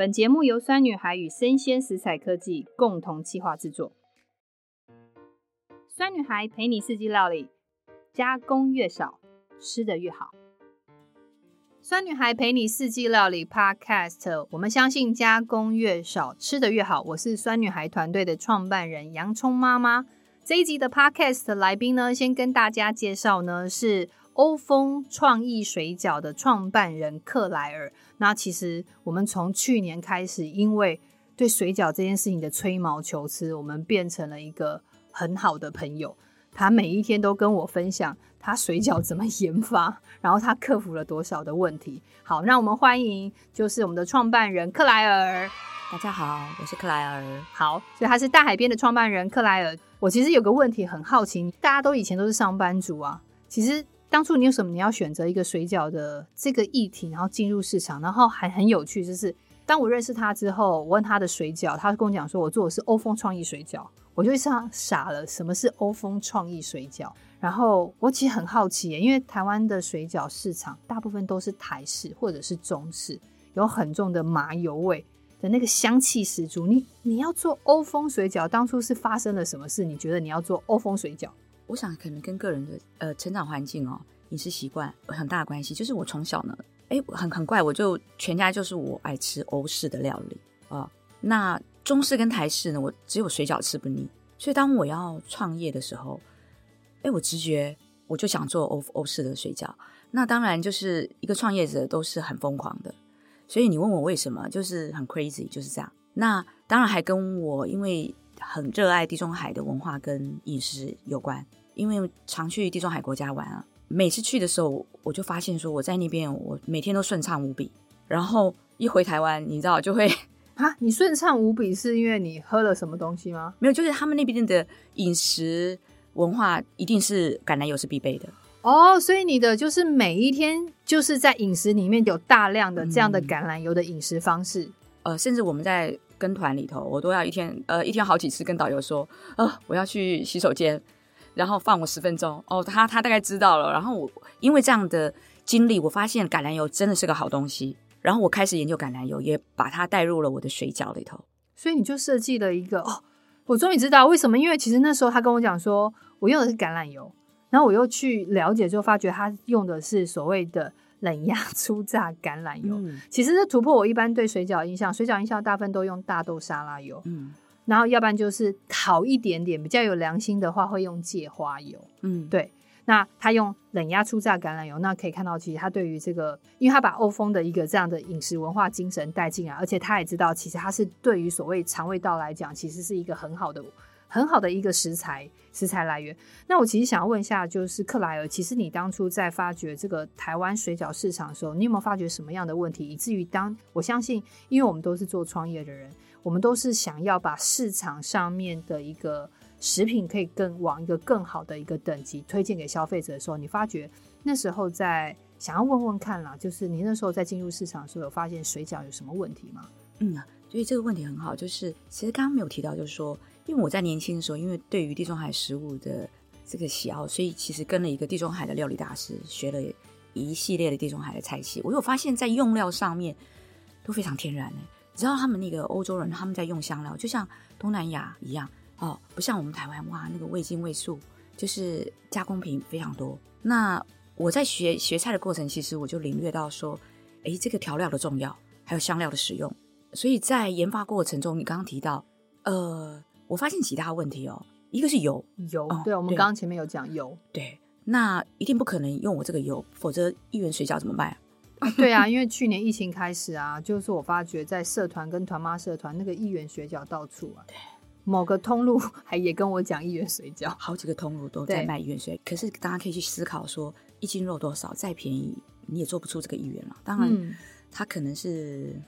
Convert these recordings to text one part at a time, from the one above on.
本节目由酸女孩与生鲜食材科技共同企划制作。酸女孩陪你四季料理，加工越少，吃得越好。酸女孩陪你四季料理 Podcast，我们相信加工越少，吃得越好。我是酸女孩团队的创办人洋葱妈妈。这一集的 Podcast 来宾呢，先跟大家介绍呢是。欧风创意水饺的创办人克莱尔。那其实我们从去年开始，因为对水饺这件事情的吹毛求疵，我们变成了一个很好的朋友。他每一天都跟我分享他水饺怎么研发，然后他克服了多少的问题。好，让我们欢迎就是我们的创办人克莱尔。大家好，我是克莱尔。好，所以他是大海边的创办人克莱尔。我其实有个问题很好奇，大家都以前都是上班族啊，其实。当初你有什么？你要选择一个水饺的这个议题，然后进入市场，然后还很有趣，就是当我认识他之后，我问他的水饺，他跟我讲说，我做的是欧风创意水饺，我就像傻了，什么是欧风创意水饺？然后我其实很好奇，因为台湾的水饺市场大部分都是台式或者是中式，有很重的麻油味的那个香气十足。你你要做欧风水饺，当初是发生了什么事？你觉得你要做欧风水饺？我想可能跟个人的呃成长环境哦、饮食习惯有很大的关系。就是我从小呢，哎，很很怪，我就全家就是我爱吃欧式的料理啊、那中式跟台式呢，我只有水饺吃不腻。所以当我要创业的时候，哎，我直觉我就想做欧欧式的水饺。那当然就是一个创业者都是很疯狂的。所以你问我为什么，就是很 crazy，就是这样。那当然还跟我因为很热爱地中海的文化跟饮食有关。因为常去地中海国家玩啊，每次去的时候，我就发现说我在那边，我每天都顺畅无比。然后一回台湾，你知道就会 啊，你顺畅无比是因为你喝了什么东西吗？没有，就是他们那边的饮食文化一定是橄榄油是必备的哦。所以你的就是每一天就是在饮食里面有大量的这样的橄榄油的饮食方式。嗯、呃，甚至我们在跟团里头，我都要一天呃一天好几次跟导游说，呃，我要去洗手间。然后放我十分钟哦，他他大概知道了。然后我因为这样的经历，我发现橄榄油真的是个好东西。然后我开始研究橄榄油，也把它带入了我的水饺里头。所以你就设计了一个哦，我终于知道为什么。因为其实那时候他跟我讲说，我用的是橄榄油，然后我又去了解之后，发觉他用的是所谓的冷压初榨橄榄油。嗯、其实这突破我一般对水饺印象，水饺印象大部分都用大豆沙拉油。嗯。然后，要不然就是好一点点，比较有良心的话，会用芥花油。嗯，对。那他用冷压初榨橄榄油，那可以看到，其实他对于这个，因为他把欧风的一个这样的饮食文化精神带进来，而且他也知道，其实他是对于所谓肠胃道来讲，其实是一个很好的、很好的一个食材食材来源。那我其实想要问一下，就是克莱尔，其实你当初在发掘这个台湾水饺市场的时候，你有没有发觉什么样的问题，以至于当我相信，因为我们都是做创业的人。我们都是想要把市场上面的一个食品可以更往一个更好的一个等级推荐给消费者的时候，你发觉那时候在想要问问看啦，就是你那时候在进入市场的时候，有发现水饺有什么问题吗？嗯，所以这个问题很好，就是其实刚刚没有提到，就是说，因为我在年轻的时候，因为对于地中海食物的这个喜好，所以其实跟了一个地中海的料理大师学了一系列的地中海的菜系，我有发现，在用料上面都非常天然的。你知道他们那个欧洲人他们在用香料，就像东南亚一样哦，不像我们台湾哇，那个味精味素就是加工品非常多。那我在学学菜的过程，其实我就领略到说，哎，这个调料的重要，还有香料的使用。所以在研发过程中，你刚刚提到，呃，我发现几大问题哦，一个是油，油，哦、对，我们刚刚前面有讲油，对，那一定不可能用我这个油，否则一元水饺怎么卖？对啊，因为去年疫情开始啊，就是我发觉在社团跟团妈社团那个一元水饺到处啊，对，某个通路还也跟我讲一元水饺，好几个通路都在卖一元水。可是大家可以去思考说，一斤肉多少？再便宜你也做不出这个一元了。当然，它可能是、嗯、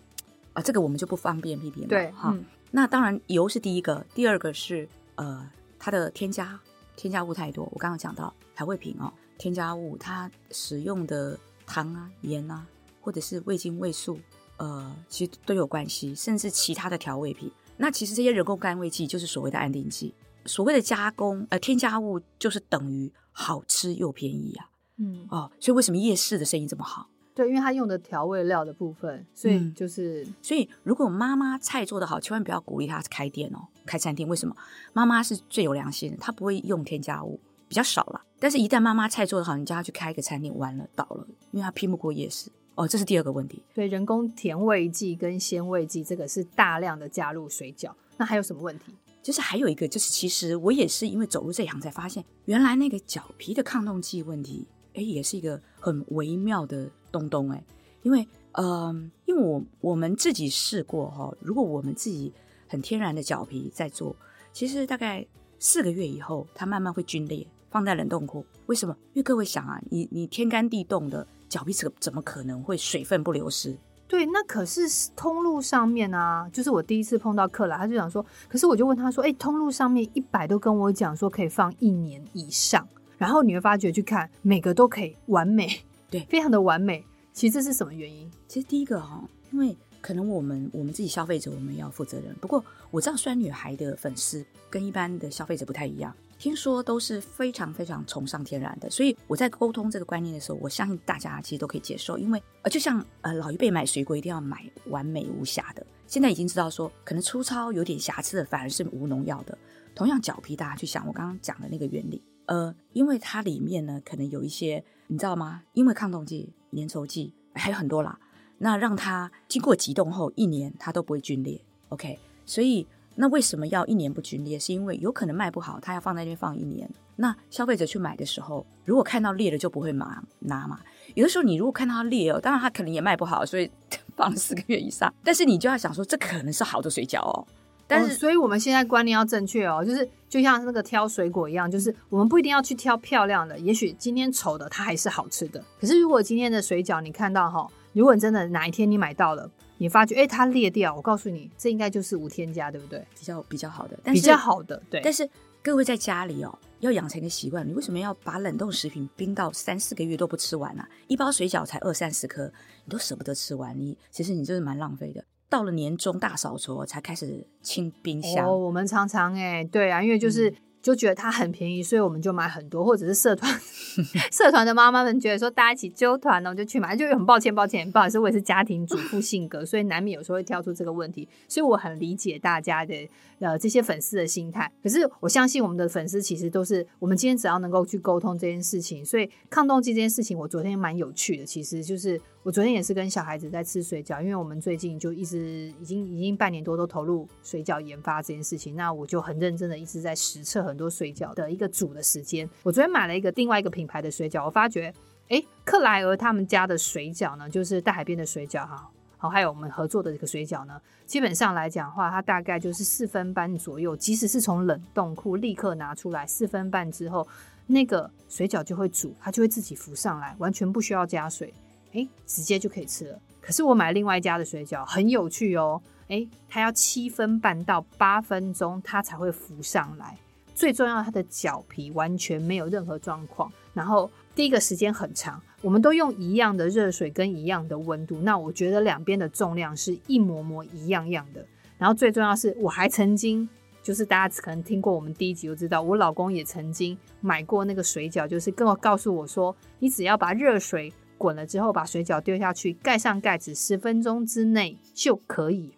啊，这个我们就不方便批评了。对，哈、嗯。那当然，油是第一个，第二个是呃，它的添加添加物太多。我刚刚讲到调味品哦，添加物它使用的。糖啊、盐啊，或者是味精、味素，呃，其实都有关系，甚至其他的调味品。那其实这些人工甘味剂就是所谓的安定剂，所谓的加工呃添加物就是等于好吃又便宜啊。嗯哦，所以为什么夜市的生意这么好？对，因为它用的调味料的部分，所以就是，嗯、所以如果妈妈菜做得好，千万不要鼓励她开店哦，开餐厅。为什么？妈妈是最有良心的，她不会用添加物，比较少了。但是，一旦妈妈菜做得好，你叫她去开一个餐厅，完了倒了，因为她拼不过夜市。哦，这是第二个问题。对，人工甜味剂跟鲜味剂，这个是大量的加入水饺。那还有什么问题？就是还有一个，就是其实我也是因为走入这一行才发现，原来那个饺皮的抗冻剂问题，哎，也是一个很微妙的东东哎。因为，嗯、因为我我们自己试过哈、哦，如果我们自己很天然的饺皮在做，其实大概四个月以后，它慢慢会龟裂，放在冷冻库。为什么？因为各位想啊，你你天干地冻的饺皮怎怎么可能会水分不流失？对，那可是通路上面啊，就是我第一次碰到克莱，他就想说，可是我就问他说，哎，通路上面一百都跟我讲说可以放一年以上，然后你会发觉去看每个都可以完美，对，非常的完美。其实这是什么原因？其实第一个哈，因为可能我们我们自己消费者我们要负责任。不过我知道酸女孩的粉丝跟一般的消费者不太一样。听说都是非常非常崇尚天然的，所以我在沟通这个观念的时候，我相信大家其实都可以接受，因为呃，就像呃老一辈买水果一定要买完美无瑕的，现在已经知道说可能粗糙有点瑕疵的反而是无农药的。同样饺皮，大家去想我刚刚讲的那个原理，呃，因为它里面呢可能有一些你知道吗？因为抗冻剂、粘稠剂还有很多啦，那让它经过急冻后一年它都不会龟裂，OK，所以。那为什么要一年不龟裂？是因为有可能卖不好，它要放在那边放一年。那消费者去买的时候，如果看到裂了就不会拿拿嘛。有的时候你如果看到它裂哦，当然它可能也卖不好，所以 放了四个月以上。但是你就要想说，这可能是好的水饺哦。但是，哦，所以我们现在观念要正确哦，就是就像那个挑水果一样，就是我们不一定要去挑漂亮的，也许今天丑的它还是好吃的。可是如果今天的水饺你看到哈，如果你真的哪一天你买到了。你发觉，哎、欸，它裂掉，我告诉你，这应该就是无添加，对不对？比较比较好的，但是比较好的，对。但是各位在家里哦，要养成一个习惯，你为什么要把冷冻食品冰到三四个月都不吃完呢、啊？一包水饺才二三十颗，你都舍不得吃完，你其实你就是蛮浪费的。到了年终大扫除才开始清冰箱。哦，我们常常哎，对啊，因为就是。嗯就觉得它很便宜，所以我们就买很多，或者是社团 社团的妈妈们觉得说大家一起揪团呢，我就去买。就很抱歉，抱歉，不好意思，我也是家庭主妇 性格，所以难免有时候会挑出这个问题。所以我很理解大家的呃这些粉丝的心态。可是我相信我们的粉丝其实都是我们今天只要能够去沟通这件事情，所以抗冻剂这件事情，我昨天蛮有趣的，其实就是。我昨天也是跟小孩子在吃水饺，因为我们最近就一直已经已经半年多都投入水饺研发这件事情，那我就很认真的一直在实测很多水饺的一个煮的时间。我昨天买了一个另外一个品牌的水饺，我发觉，哎、克莱尔他们家的水饺呢，就是大海边的水饺哈，好，还有我们合作的这个水饺呢，基本上来讲的话，它大概就是四分半左右，即使是从冷冻库立刻拿出来四分半之后，那个水饺就会煮，它就会自己浮上来，完全不需要加水。哎，直接就可以吃了。可是我买另外一家的水饺很有趣哦。哎，它要七分半到八分钟，它才会浮上来。最重要，它的饺皮完全没有任何状况。然后第一个时间很长，我们都用一样的热水跟一样的温度。那我觉得两边的重量是一模模一样样的。然后最重要是，我还曾经就是大家可能听过我们第一集就知道，我老公也曾经买过那个水饺，就是跟我告诉我说，你只要把热水。滚了之后，把水饺丢下去，盖上盖子，十分钟之内就可以。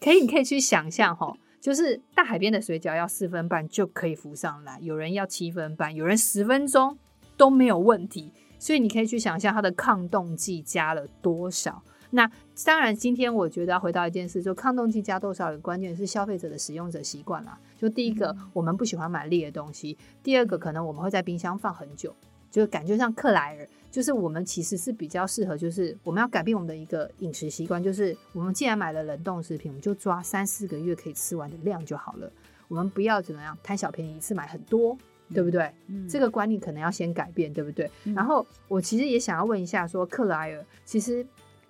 可以，你可以去想象哈，就是大海边的水饺要四分半就可以浮上来，有人要七分半，有人十分钟都没有问题。所以你可以去想象它的抗冻剂加了多少。那当然，今天我觉得要回到一件事，就抗冻剂加多少，关键是消费者的使用者习惯啦。就第一个，我们不喜欢买烈的东西；第二个，可能我们会在冰箱放很久，就感觉像克莱尔。就是我们其实是比较适合，就是我们要改变我们的一个饮食习惯，就是我们既然买了冷冻食品，我们就抓三四个月可以吃完的量就好了。我们不要怎么样贪小便宜，一次买很多，对不对？嗯，这个观念可能要先改变，对不对？嗯，然后我其实也想要问一下说，说克莱尔，其实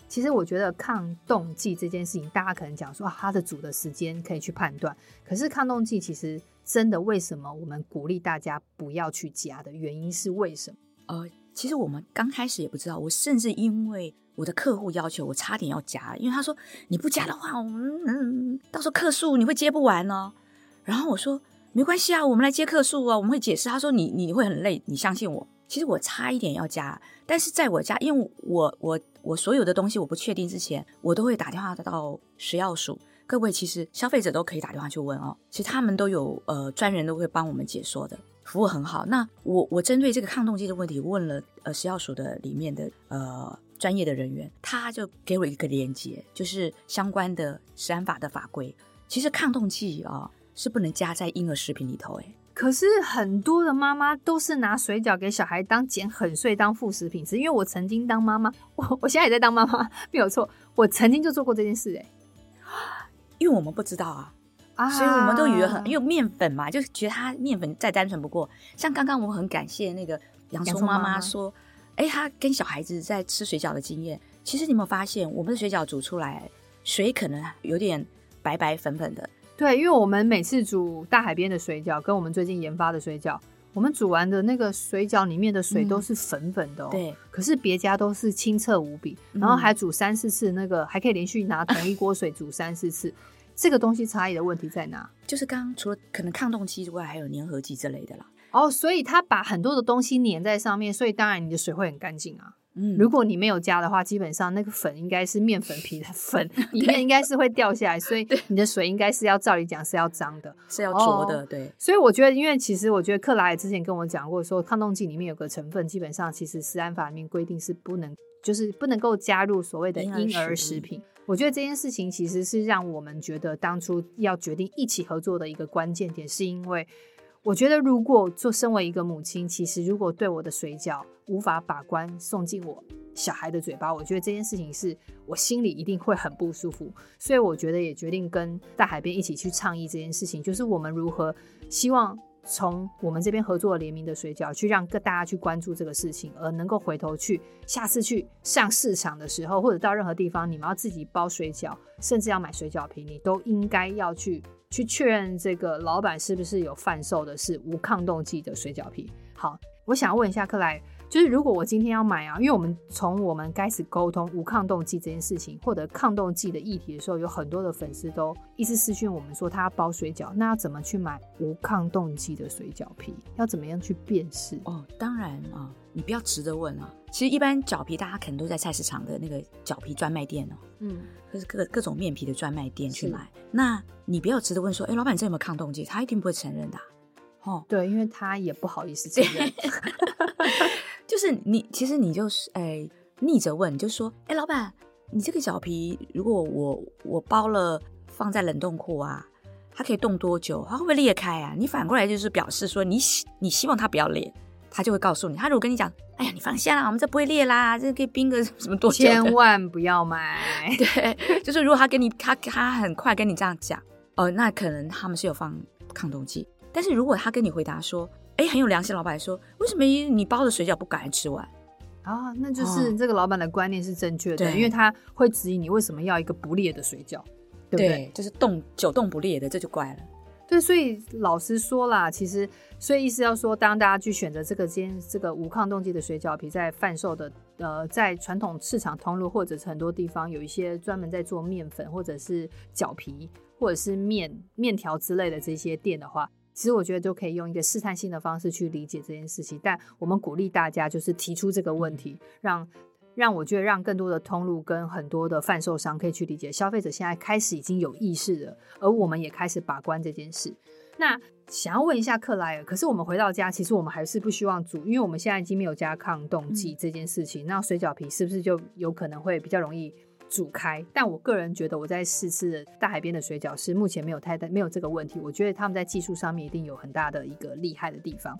其实我觉得抗冻剂这件事情，大家可能讲说啊，它的煮的时间可以去判断，可是抗冻剂其实真的为什么我们鼓励大家不要去加的原因是为什么？呃。其实我们刚开始也不知道，我甚至因为我的客户要求，我差点要加，因为他说你不加的话，我们嗯，到时候客诉你会接不完哦。然后我说没关系啊，我们来接客诉啊，我们会解释。他说你你会很累，你相信我，其实我差一点要加，但是在我家，因为我我我所有的东西我不确定之前，我都会打电话到食药署。各位其实消费者都可以打电话去问哦，其实他们都有呃专人都会帮我们解说的，服务很好。那我我针对这个抗冻剂的问题问了呃食药署的里面的呃专业的人员，他就给我一个连接，就是相关的食安法的法规。其实抗冻剂啊、哦、是不能加在婴儿食品里头诶。可是很多的妈妈都是拿水饺给小孩当捡很碎当副食品吃，因为我曾经当妈妈，我我现在也在当妈妈，没有错，我曾经就做过这件事诶。因为我们不知道啊，啊所以我们都以为很，因为面粉嘛，就觉得它面粉再单纯不过。像刚刚我们很感谢那个洋葱妈妈说，哎，她跟小孩子在吃水饺的经验。其实你有没有发现，我们的水饺煮出来水可能有点白白粉粉的？对，因为我们每次煮大海边的水饺，跟我们最近研发的水饺，我们煮完的那个水饺里面的水都是粉粉的哦。嗯、对，可是别家都是清澈无比，然后还煮三四次，那个还可以连续拿同一锅水煮三四次。这个东西差异的问题在哪？就是刚刚除了可能抗冻剂之外，还有粘合剂之类的啦。哦，所以它把很多的东西粘在上面，所以当然你的水会很干净啊。嗯，如果你没有加的话，基本上那个粉应该是面粉皮的 粉，里面应该是会掉下来，所以你的水应该是要照理讲是要脏的，是要浊的。对、哦，所以我觉得，因为其实我觉得克莱尔之前跟我讲过，说抗冻剂里面有个成分，基本上其实食安法里面规定是不能，就是不能够加入所谓的婴儿食品。我觉得这件事情其实是让我们觉得当初要决定一起合作的一个关键点，是因为我觉得如果做身为一个母亲，其实如果对我的水饺无法把关送进我小孩的嘴巴，我觉得这件事情是我心里一定会很不舒服。所以我觉得也决定跟大海边一起去倡议这件事情，就是我们如何希望。从我们这边合作联名的水饺，去让各大家去关注这个事情，而能够回头去下次去上市场的时候，或者到任何地方，你们要自己包水饺，甚至要买水饺皮，你都应该要去去确认这个老板是不是有贩售的是无抗冻剂的水饺皮。好，我想问一下克莱。就是如果我今天要买啊，因为我们从我们开始沟通无抗冻剂这件事情，或者抗冻剂的议题的时候，有很多的粉丝都一直私讯我们说他要包水饺，那要怎么去买无抗冻剂的水饺皮？要怎么样去辨识？哦，当然啊，你不要直着问啊。其实一般饺皮大家可能都在菜市场的那个饺皮专卖店哦，嗯，就是各各种面皮的专卖店去买。那你不要直着问说，哎，老板这有没有抗冻剂？他一定不会承认的啊。哦，对，因为他也不好意思承认。就是你，其实你就是哎，逆着问，就说哎，老板，你这个饺皮如果我我包了放在冷冻库啊，它可以冻多久？它会不会裂开啊？你反过来就是表示说你希你希望它不要裂，他就会告诉你。他如果跟你讲，哎呀，你放心啦，我们这不会裂啦，这可以冰个什么多久？千万不要买。对，就是如果他跟你他他很快跟你这样讲，哦，那可能他们是有放抗冻剂。但是如果他跟你回答说，哎，很有良心，老板说，为什么你包的水饺不赶快吃完？啊，那就是这个老板的观念是正确的，对，因为他会质疑你为什么要一个不裂的水饺，对不对？对，就是冻久冻不裂的，这就怪了。对，所以老实说啦，其实所以意思要说，当大家去选择这个间这个无抗冻剂的水饺皮在贩售的，呃，在传统市场通路或者是很多地方有一些专门在做面粉或者是饺皮或者是面面条之类的这些店的话。其实我觉得都可以用一个试探性的方式去理解这件事情，但我们鼓励大家就是提出这个问题，让让我觉得让更多的通路跟很多的贩售商可以去理解，消费者现在开始已经有意识了，而我们也开始把关这件事。那想要问一下克莱尔，可是我们回到家，其实我们还是不希望煮，因为我们现在已经没有加抗冻剂这件事情，那水饺皮是不是就有可能会比较容易？煮开，但我个人觉得我在试吃的大海边的水饺是目前没有太大没有这个问题。我觉得他们在技术上面一定有很大的一个厉害的地方。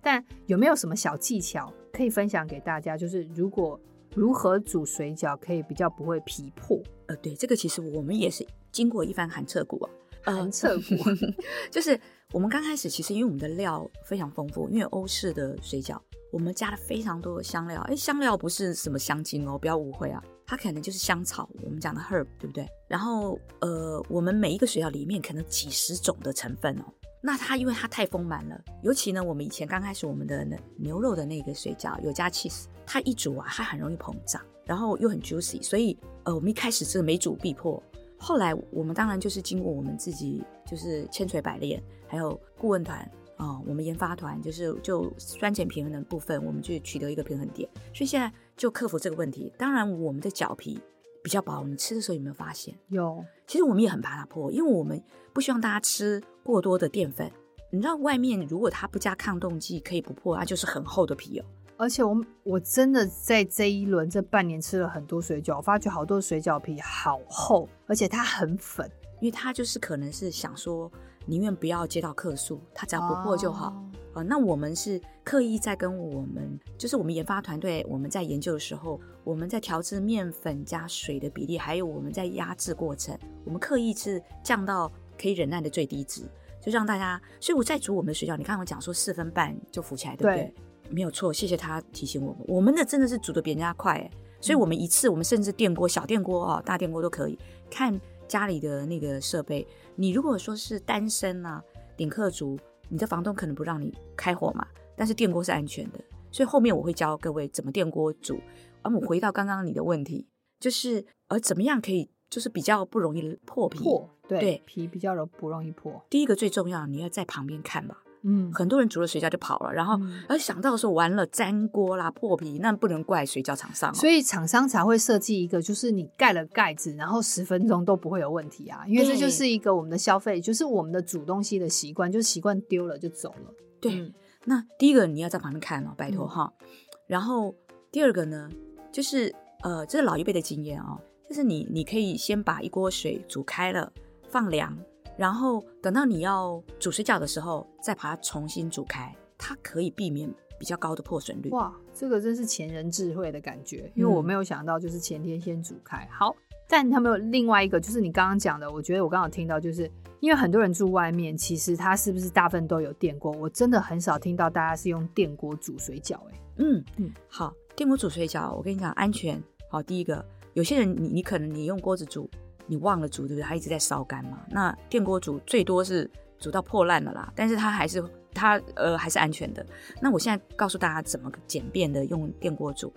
但有没有什么小技巧可以分享给大家？就是如果如何煮水饺可以比较不会皮破？呃，对，这个其实我们也是经过一番寒彻骨啊，寒彻骨 就是我们刚开始其实因为我们的料非常丰富，因为欧式的水饺我们加了非常多的香料。哎，香料不是什么香精哦，不要误会啊。它可能就是香草，我们讲的 herb，对不对？然后，呃，我们每一个水饺里面可能几十种的成分哦。那它因为它太丰满了，尤其呢，我们以前刚开始我们的牛肉的那个水饺有加 cheese，它一煮啊，它很容易膨胀，然后又很 juicy，所以呃，我们一开始是每煮必破。后来我们当然就是经过我们自己就是千锤百炼，还有顾问团啊、我们研发团就是就酸碱平衡的部分，我们去取得一个平衡点，所以现在就克服这个问题。当然，我们的脚皮比较薄，你吃的时候有没有发现？有。其实我们也很怕它破，因为我们不希望大家吃过多的淀粉。你知道外面如果它不加抗冻剂可以不破，它就是很厚的皮哦。而且我我真的在这一轮这半年吃了很多水饺，我发觉好多水饺皮好厚，而且它很粉，因为它就是可能是想说宁愿不要接到客诉，它只要不破就好。呃，那我们是刻意在跟我们就是我们研发团队我们在研究的时候，我们在调制面粉加水的比例，还有我们在压制过程，我们刻意是降到可以忍耐的最低值。就让大家，所以我在煮我们的水饺。你看我讲说四分半就浮起来，对不对？对，没有错，谢谢他提醒我们。我们的真的是煮的比人家快哎，所以我们一次我们甚至电锅、小电锅哦，大电锅都可以。看家里的那个设备，你如果说是单身啊，顶客族，你的房东可能不让你开火嘛，但是电锅是安全的。所以后面我会教各位怎么电锅煮。而我回到刚刚你的问题，就是而怎么样可以。就是比较不容易破皮，破对，对皮比较容不容易破。第一个最重要，你要在旁边看吧。嗯，很多人煮了水饺就跑了，然后而想到说完了粘锅啦破皮，那不能怪水饺厂商哦。所以厂商才会设计一个，就是你盖了盖子，然后十分钟都不会有问题啊。因为这就是一个我们的消费，就是我们的煮东西的习惯，就是习惯丢了就走了。对，嗯、那第一个你要在旁边看哦，拜托哈。嗯、然后第二个呢，就是呃，这是老一辈的经验哦。就是你，你可以先把一锅水煮开了，放凉，然后等到你要煮水饺的时候，再把它重新煮开，它可以避免比较高的破损率。哇，这个真是前人智慧的感觉，因为我没有想到，就是前天先煮开。嗯、好，但他们有另外一个，就是你刚刚讲的，我觉得我刚刚有听到，就是因为很多人住外面，其实他是不是大部分都有电锅？我真的很少听到大家是用电锅煮水饺。哎，嗯嗯，好，电锅煮水饺，我跟你讲，安全。好，第一个。有些人你，你你可能你用锅子煮，你忘了煮，对不对？它一直在烧干嘛。那电锅煮最多是煮到破烂了啦，但是它还是它呃还是安全的。那我现在告诉大家怎么简便的用电锅煮。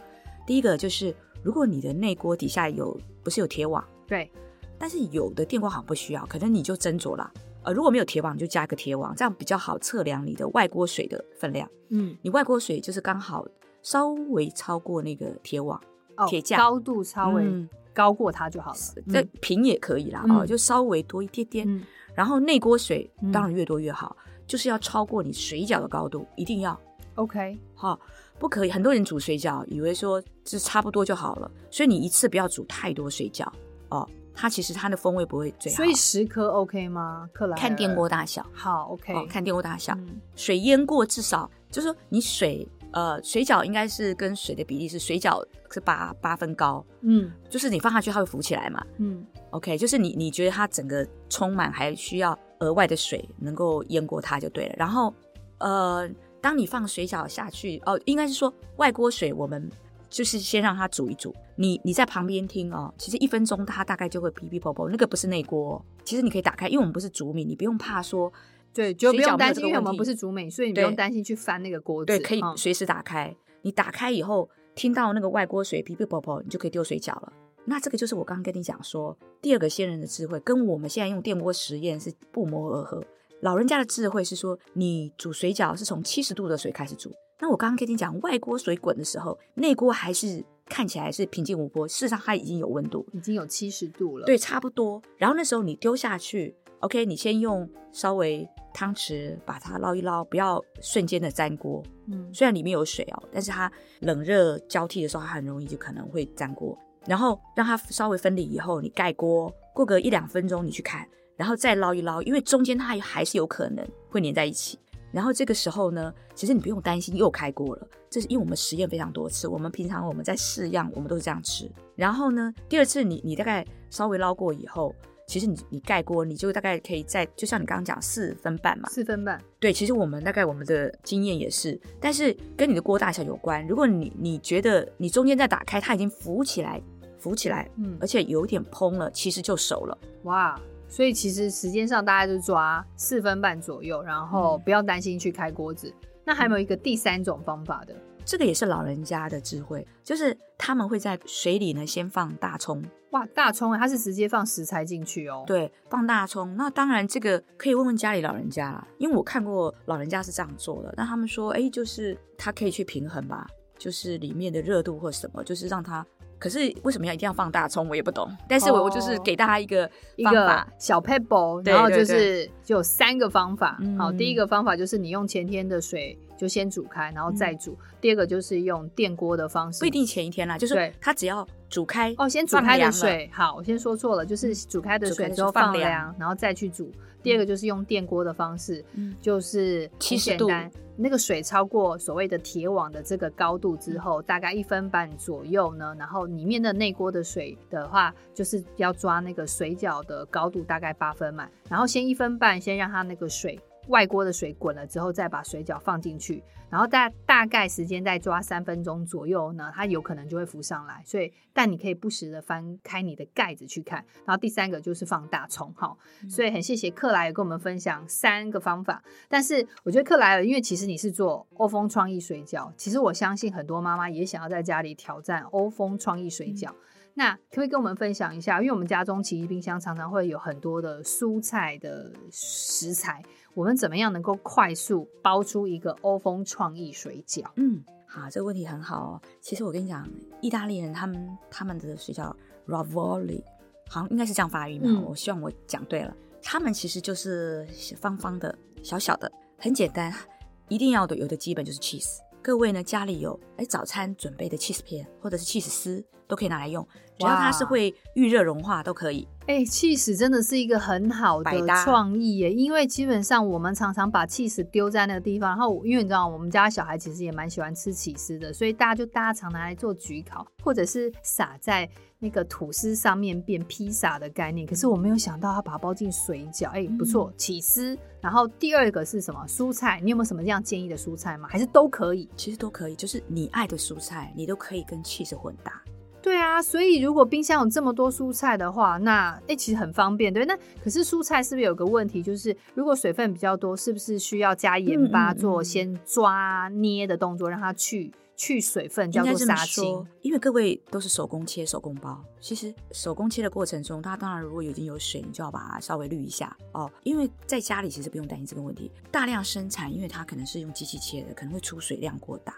第一个就是，如果你的内锅底下有不是有铁网，对，但是有的电锅好像不需要，可能你就斟酌啦。呃，如果没有铁网，你就加个铁网，这样比较好测量你的外锅水的分量。嗯，你外锅水就是刚好稍微超过那个铁网。铁架高度稍微高过它就好了，这平也可以啦，哦，就稍微多一点点。然后那锅水当然越多越好，就是要超过你水饺的高度，一定要。OK，好，不可以。很多人煮水饺以为说这差不多就好了，所以你一次不要煮太多水饺哦，它其实它的风味不会最好。所以十颗 OK 吗？克莱看电锅大小。好，OK，看电锅大小，水淹过至少就是说你水。呃，水饺应该是跟水的比例是水饺是八八分高，嗯，就是你放下去它会浮起来嘛，嗯，OK，就是你你觉得它整个充满还需要额外的水能够淹过它就对了。然后，呃，当你放水饺下去，哦，应该是说外锅水我们就是先让它煮一煮，你你在旁边听哦，其实一分钟它大概就会噼噼啪啪，那个不是内锅，其实你可以打开，因为我们不是煮米，你不用怕说。对，就不用担心，因为我们不是煮美，所以你不用担心去翻那个锅子。对，可以随时打开。嗯、你打开以后，听到那个外锅水噼噼啵啵，你就可以丢水饺了。那这个就是我刚刚跟你讲说，第二个先人的智慧，跟我们现在用电锅实验是不谋而合。老人家的智慧是说，你煮水饺是从七十度的水开始煮。那我刚刚跟你讲，外锅水滚的时候，内锅还是看起来是平静无波，事实上它已经有温度，已经有七十度了。对，差不多。然后那时候你丢下去，OK，你先用稍微。汤匙把它捞一捞，不要瞬间的粘锅。嗯，虽然里面有水哦，但是它冷热交替的时候，它很容易就可能会粘锅。然后让它稍微分离以后，你盖锅，过个一两分钟你去看，然后再捞一捞，因为中间它还是有可能会粘在一起。然后这个时候呢，其实你不用担心又开锅了，这是因为我们实验非常多次，我们平常我们在试样，我们都是这样吃。然后呢，第二次你你大概稍微捞过以后。其实你你盖锅，你就大概可以在，就像你刚刚讲四分半嘛，四分半。对，其实我们大概我们的经验也是，但是跟你的锅大小有关。如果你你觉得你中间再打开，它已经浮起来，浮起来，嗯，而且有点蓬了，其实就熟了。哇，所以其实时间上大概就抓四分半左右，然后不要担心去开锅子。嗯、那还有没有一个第三种方法的？这个也是老人家的智慧，就是他们会在水里呢先放大葱。哇，大葱啊，它是直接放食材进去哦。对，放大葱。那当然，这个可以问问家里老人家啦，因为我看过老人家是这样做的。那他们说，哎，就是它可以去平衡吧，就是里面的热度或什么，就是让它。可是为什么要一定要放大葱？我也不懂。但是我我就是给大家一个一个小 pebble，然后就是就有三个方法。好，第一个方法就是你用前天的水就先煮开，然后再煮。第二个就是用电锅的方式，不一定前一天啦，就是它只要煮开哦，先煮开的水。好，我先说错了，就是煮开的水之后放凉，然后再去煮。第二个就是用电锅的方式，嗯，就是很简单，那个水超过所谓的铁网的这个高度之后，大概一分半左右呢，然后里面的内锅的水的话，就是要抓那个水饺的高度，大概八分满，然后先一分半，先让它那个水。外锅的水滚了之后，再把水饺放进去，然后大大概时间再抓三分钟左右呢，它有可能就会浮上来。所以，但你可以不时的翻开你的盖子去看。然后第三个就是放大葱，哈。所以很谢谢克莱尔跟我们分享三个方法。但是我觉得克莱尔，因为其实你是做欧风创意水饺，其实我相信很多妈妈也想要在家里挑战欧风创意水饺。嗯那可不可以跟我们分享一下？因为我们家中其实冰箱常常会有很多的蔬菜的食材，我们怎么样能够快速包出一个欧风创意水饺？嗯，好，这个问题很好哦。其实我跟你讲，意大利人他们他们的水饺 ravioli 好像应该是这样发音嘛。嗯、我希望我讲对了。他们其实就是方方的、小小的，很简单。一定要的有的基本就是 cheese。各位呢，家里有哎早餐准备的 cheese 片或者是 cheese 丝都可以拿来用，只要它是会预热融化都可以。哎，cheese 真的是一个很好的创意耶，因为基本上我们常常把 cheese 丢在那个地方，然后因为你知道我们家小孩其实也蛮喜欢吃起司的，所以大家就大家常拿来做焗烤，或者是撒在那个吐司上面变披萨的概念。可是我没有想到他把它包进水饺，哎，不错，起司。然后第二个是什么？蔬菜，你有没有什么这样建议的蔬菜吗？还是都可以？其实都可以，就是你爱的蔬菜，你都可以跟 cheese 混搭。对啊，所以如果冰箱有这么多蔬菜的话，那哎其实很方便，对。那可是蔬菜是不是有个问题，就是如果水分比较多，是不是需要加盐巴做先抓捏的动作，让它去去水分，叫做杀青？因为各位都是手工切、手工包，其实手工切的过程中，它当然如果已经有水，你就要把它稍微滤一下哦。因为在家里其实不用担心这个问题，大量生产，因为它可能是用机器切的，可能会出水量过大。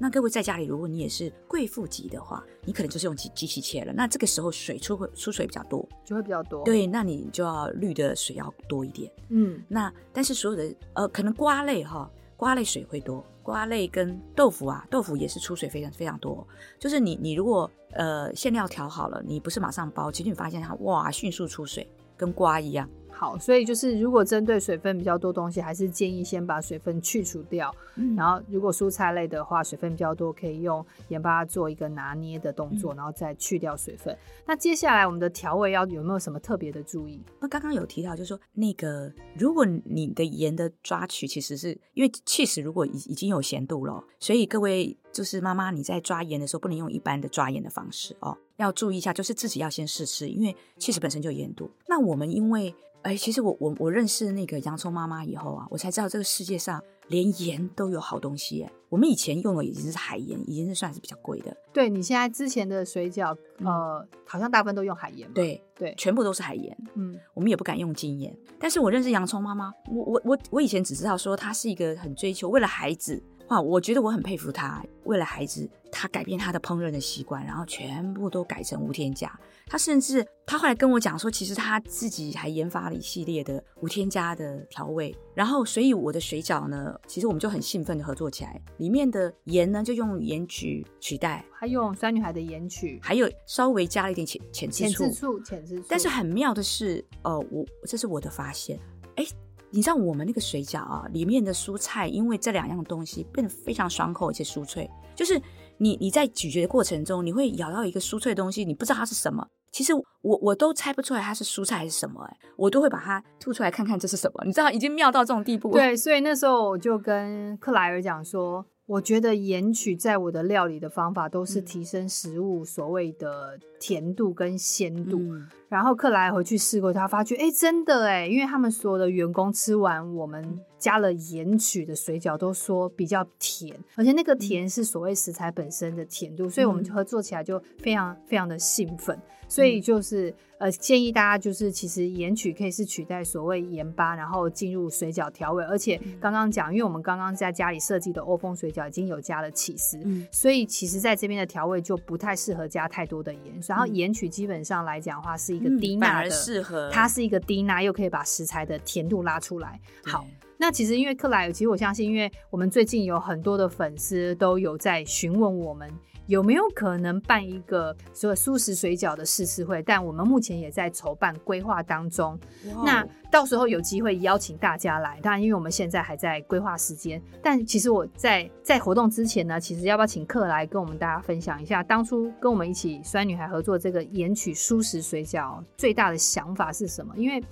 那各位在家里，如果你也是贵妇级的话，你可能就是用机机器切了。那这个时候水出会出水比较多，就会比较多。对，那你就要滤的水要多一点。嗯，那但是所有的呃，可能瓜类哈，瓜类水会多，瓜类跟豆腐啊，豆腐也是出水非常非常多。就是你你如果呃馅料调好了，你不是马上包，其实你发现它哇迅速出水，跟瓜一样。好，所以就是如果针对水分比较多东西，还是建议先把水分去除掉。嗯，然后如果蔬菜类的话，水分比较多，可以用盐巴做一个拿捏的动作，嗯、然后再去掉水分。那接下来我们的调味要有没有什么特别的注意？那刚刚有提到，就是说那个如果你的盐的抓取，其实是因为起司如果已已经有咸度了，所以各位就是妈妈你在抓盐的时候，不能用一般的抓盐的方式哦，要注意一下，就是自己要先试吃，因为起司本身就有盐度。那我们因为哎，其实我我我认识那个洋葱妈妈以后啊，我才知道这个世界上连盐都有好东西哎。我们以前用的已经是海盐，已经是算是比较贵的。对，你现在之前的水饺，呃，好像大部分都用海盐。对对，全部都是海盐。嗯，我们也不敢用精盐。但是我认识洋葱妈妈，我我我我以前只知道说她是一个很追求为了孩子。哇，我觉得我很佩服他，为了孩子，他改变他的烹饪的习惯，然后全部都改成无添加。他甚至他后来跟我讲说，其实他自己还研发了一系列的无添加的调味。然后，所以我的水饺呢，其实我们就很兴奋的合作起来。里面的盐呢，就用盐曲取代，还用酸女孩的盐曲，还有稍微加了一点浅浅渍醋，浅渍醋，浅渍醋。但是很妙的是，呃，我这是我的发现，哎。你知道我们那个水饺啊，里面的蔬菜，因为这两样东西变得非常爽口而且酥脆，就是你你在咀嚼的过程中，你会咬到一个酥脆的东西，你不知道它是什么。其实我我都猜不出来它是蔬菜还是什么，哎，我都会把它吐出来看看这是什么。你知道已经妙到这种地步。对，所以那时候我就跟克莱尔讲说，我觉得盐曲在我的料理的方法都是提升食物所谓的甜度跟鲜度。嗯、然后克莱回去试过，他发觉，哎，真的哎，因为他们所有的员工吃完我们加了盐曲的水饺，都说比较甜，而且那个甜是所谓食材本身的甜度，所以我们合作起来就非常非常的兴奋。所以就是呃，建议大家就是其实盐曲可以是取代所谓盐巴，然后进入水饺调味。而且刚刚讲，因为我们刚刚在家里设计的欧风水饺已经有加了起司，嗯、所以其实在这边的调味就不太适合加太多的盐。然后盐曲基本上来讲的话是一个低钠的，它是一个低钠，又可以把食材的甜度拉出来。好，那其实因为克莱尔，其实我相信，因为我们最近有很多的粉丝都有在询问我们。有没有可能办一个所谓素食水饺的试吃会？但我们目前也在筹办规划当中。那到时候有机会邀请大家来。当然，因为我们现在还在规划时间。但其实我在在活动之前呢，其实要不要请客来跟我们大家分享一下，当初跟我们一起酸女孩合作这个盐曲素食水饺最大的想法是什么？因为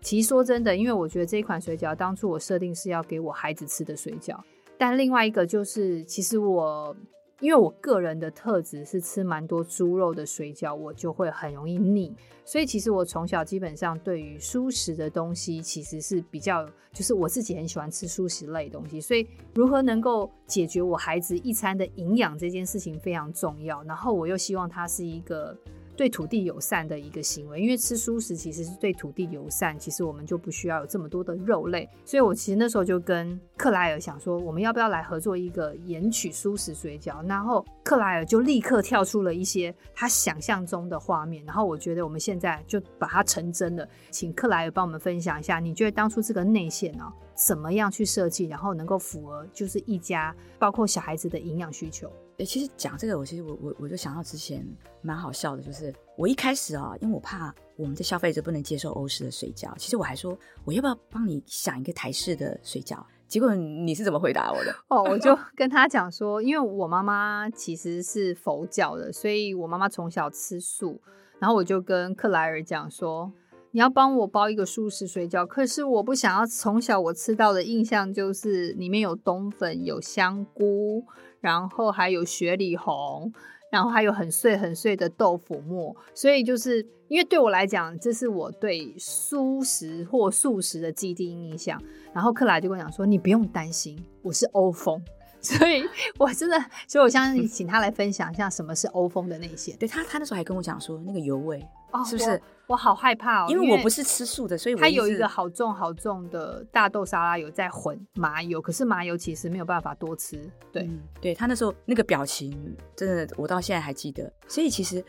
其实说真的，因为我觉得这一款水饺当初我设定是要给我孩子吃的水饺，但另外一个就是其实我。因为我个人的特质是吃蛮多猪肉的水饺，我就会很容易腻，所以其实我从小基本上对于素食的东西其实是比较，就是我自己很喜欢吃素食类东西，所以如何能够解决我孩子一餐的营养这件事情非常重要，然后我又希望他是一个。对土地友善的一个行为，因为吃蔬食其实是对土地友善，其实我们就不需要有这么多的肉类。所以我其实那时候就跟克莱尔想说，我们要不要来合作一个盐曲蔬食水饺？然后克莱尔就立刻跳出了一些他想象中的画面。然后我觉得我们现在就把它成真了，请克莱尔帮我们分享一下，你觉得当初这个内馅呢，怎么样去设计，然后能够符合就是一家包括小孩子的营养需求？哎，其实讲这个，我其实我我我就想到之前蛮好笑的，就是我一开始啊，因为我怕我们的消费者不能接受欧式的水饺，其实我还说我要不要帮你想一个台式的水饺？结果你是怎么回答我的？哦，我就跟他讲说，因为我妈妈其实是佛教的，所以我妈妈从小吃素，然后我就跟克莱尔讲说，你要帮我包一个素食水饺，可是我不想要从小我吃到的印象就是里面有冬粉、有香菇。然后还有雪里红，然后还有很碎很碎的豆腐末，所以就是因为对我来讲，这是我对素食或素食的既定印象。然后克莱就跟我讲说：“你不用担心，我是欧风。”所以我真的，所以我相信请他来分享一下什么是欧风的那些。对他，他那时候还跟我讲说那个油味。哦，是不是我？我好害怕哦，因为我不是吃素的，所以我它有一个好重好重的大豆沙拉油在混麻油，可是麻油其实没有办法多吃。对，嗯、对他那时候那个表情，真的我到现在还记得。所以其实，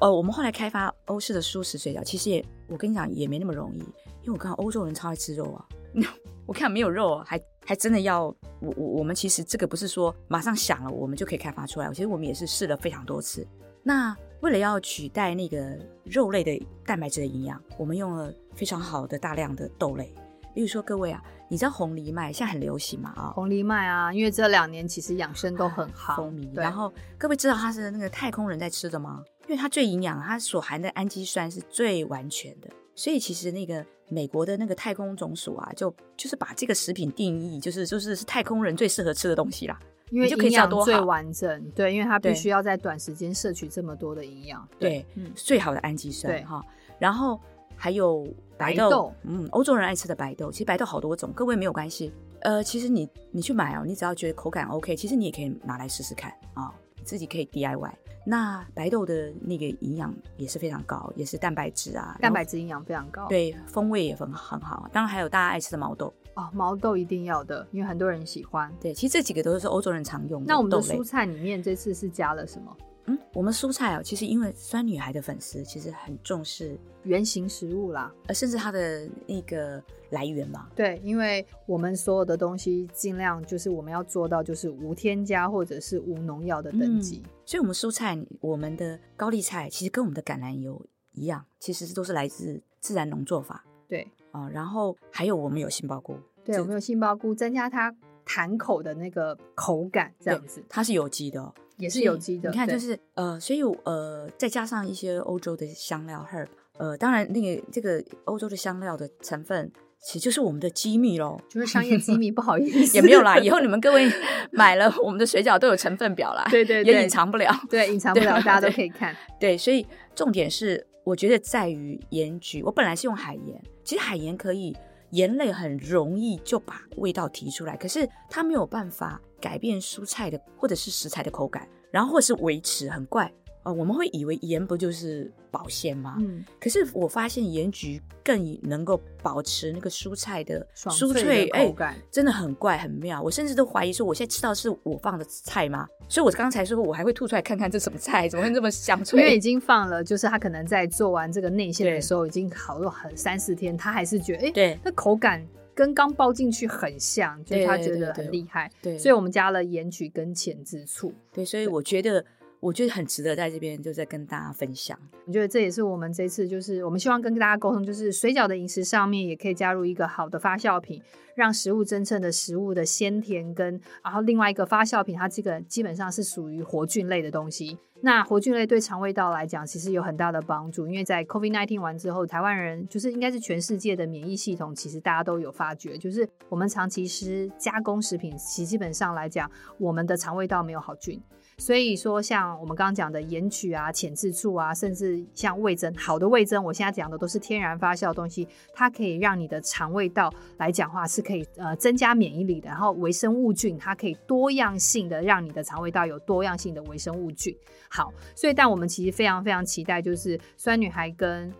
呃，我们后来开发欧式的素食水饺，其实也我跟你讲也没那么容易，因为我看欧洲人超爱吃肉啊。我看没有肉，还还真的要我我我们其实这个不是说马上想了我们就可以开发出来，其实我们也是试了非常多次。那为了要取代那个肉类的蛋白质的营养，我们用了非常好的大量的豆类。比如说，各位啊，你知道红藜麦现在很流行嘛？啊，红藜麦啊，因为这两年其实养生都很好，风靡。然后各位知道它是那个太空人在吃的吗？因为它最营养，它所含的氨基酸是最完全的。所以其实那个美国的那个太空总署啊，就就是把这个食品定义，就是就是是太空人最适合吃的东西啦。因为营养最完整，对，因为它必须要在短时间摄取这么多的营养，对，对嗯，最好的氨基酸哈。然后还有白豆，白豆，嗯，欧洲人爱吃的白豆，其实白豆好多种，各位没有关系。呃，其实你你去买哦，你只要觉得口感 OK，其实你也可以拿来试试看啊，哦，自己可以 DIY。那白豆的那个营养也是非常高，也是蛋白质啊，蛋白质营养非常高，对，风味也很很好。当然还有大家爱吃的毛豆。哦，毛豆一定要的，因为很多人喜欢。对，其实这几个都是欧洲人常用的。那我们的蔬菜里面这次是加了什么？嗯，我们蔬菜哦，其实因为酸女孩的粉丝其实很重视原型食物啦，呃，甚至它的那个来源嘛。对，因为我们所有的东西尽量就是我们要做到就是无添加或者是无农药的等级。嗯，所以我们蔬菜，我们的高丽菜其实跟我们的橄榄油一样，其实都是来自自然农作法。对啊，然后还有我们有杏鲍菇。对，我们有杏鲍菇，增加它弹口的那个口感，这样子。它是有机的，也是有机的。你看，就是呃，所以呃，再加上一些欧洲的香料 herb，呃，当然那个这个欧洲的香料的成分其实就是我们的机密喽，就是商业机密，不好意思，也没有啦。以后 你们各位买了我们的水饺都有成分表啦，对对对，也隐藏不了，对，隐藏 不了，大家都可以看。对，所以重点是，我觉得在于盐焗。我本来是用海盐，其实海盐可以，盐类很容易就把味道提出来，可是它没有办法改变蔬菜的或者是食材的口感，然后或者是维持，很怪。哦，我们会以为盐不就是保鲜吗？嗯，可是我发现盐焗更能够保持那个蔬菜的酥脆口感，欸，真的很怪很妙。我甚至都怀疑说，我现在吃到是我放的菜吗？所以我刚才说我还会吐出来看看这什么菜，怎么会这么香脆？因为已经放了，就是他可能在做完这个内馅的时候，已经烤了很三四天，他还是觉得哎，欸、对，那口感跟刚包进去很像，就是他觉得很厉害。对，对，对，对，所以我们加了盐焗跟浅汁醋。对，所以我觉得。我觉得很值得在这边就在跟大家分享。我觉得这也是我们这次就是我们希望跟大家沟通，就是水饺的饮食上面也可以加入一个好的发酵品，让食物真正的食物的鲜甜跟，然后另外一个发酵品，它这个基本上是属于活菌类的东西。那活菌类对肠胃道来讲其实有很大的帮助，因为在 COVID-19 完之后，台湾人就是应该是全世界的免疫系统，其实大家都有发觉，就是我们长期吃加工食品，其基本上来讲，我们的肠胃道没有好菌。所以说，像我们刚刚讲的盐曲啊、浅渍醋啊，甚至像味噌，好的味噌，我现在讲的都是天然发酵的东西，它可以让你的肠胃道来讲话是可以呃增加免疫力的。然后微生物菌，它可以多样性的让你的肠胃道有多样性的微生物菌。好，所以但我们其实非常非常期待，就是酸女孩跟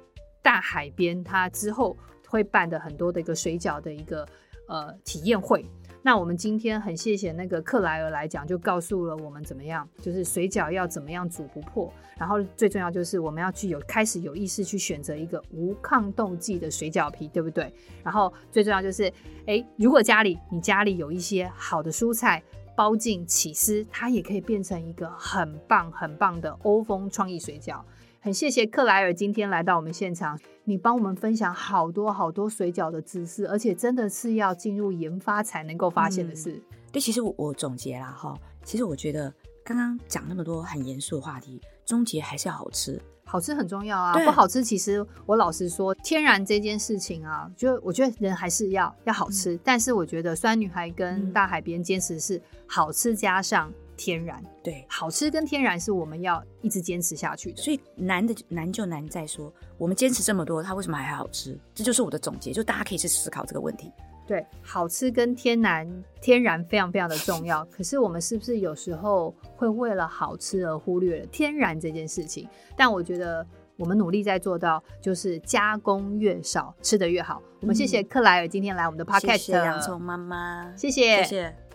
大海边，它之后会办的很多的一个水饺的一个呃体验会。那我们今天很谢谢那个克莱尔来讲，就告诉了我们怎么样，就是水饺要怎么样煮不破，然后最重要就是我们要去有开始有意识去选择一个无抗冻剂的水饺皮，对不对？然后最重要就是，诶，如果家里你家里有一些好的蔬菜，包进起司，它也可以变成一个很棒很棒的欧风创意水饺。很谢谢克莱尔今天来到我们现场，你帮我们分享好多好多水饺的知识，而且真的是要进入研发才能够发现的事。嗯、对，其实我我总结啦哈，其实我觉得刚刚讲那么多很严肃的话题，终结还是要好吃，好吃很重要啊。不好吃，其实我老实说，天然这件事情啊，就我觉得人还是要要好吃，嗯、但是我觉得酸女孩跟大海边坚持是好吃加上。天然，对，好吃跟天然是我们要一直坚持下去的。所以难的难就难在说，我们坚持这么多，它为什么还好吃？这就是我的总结，就大家可以去思考这个问题。对，好吃跟天然，天然非常非常的重要。可是我们是不是有时候会为了好吃而忽略了天然这件事情？但我觉得我们努力在做到，就是加工越少，吃的越好。我们谢谢克莱尔今天来我们的 podcast，谢谢洋葱妈妈，谢谢，谢谢。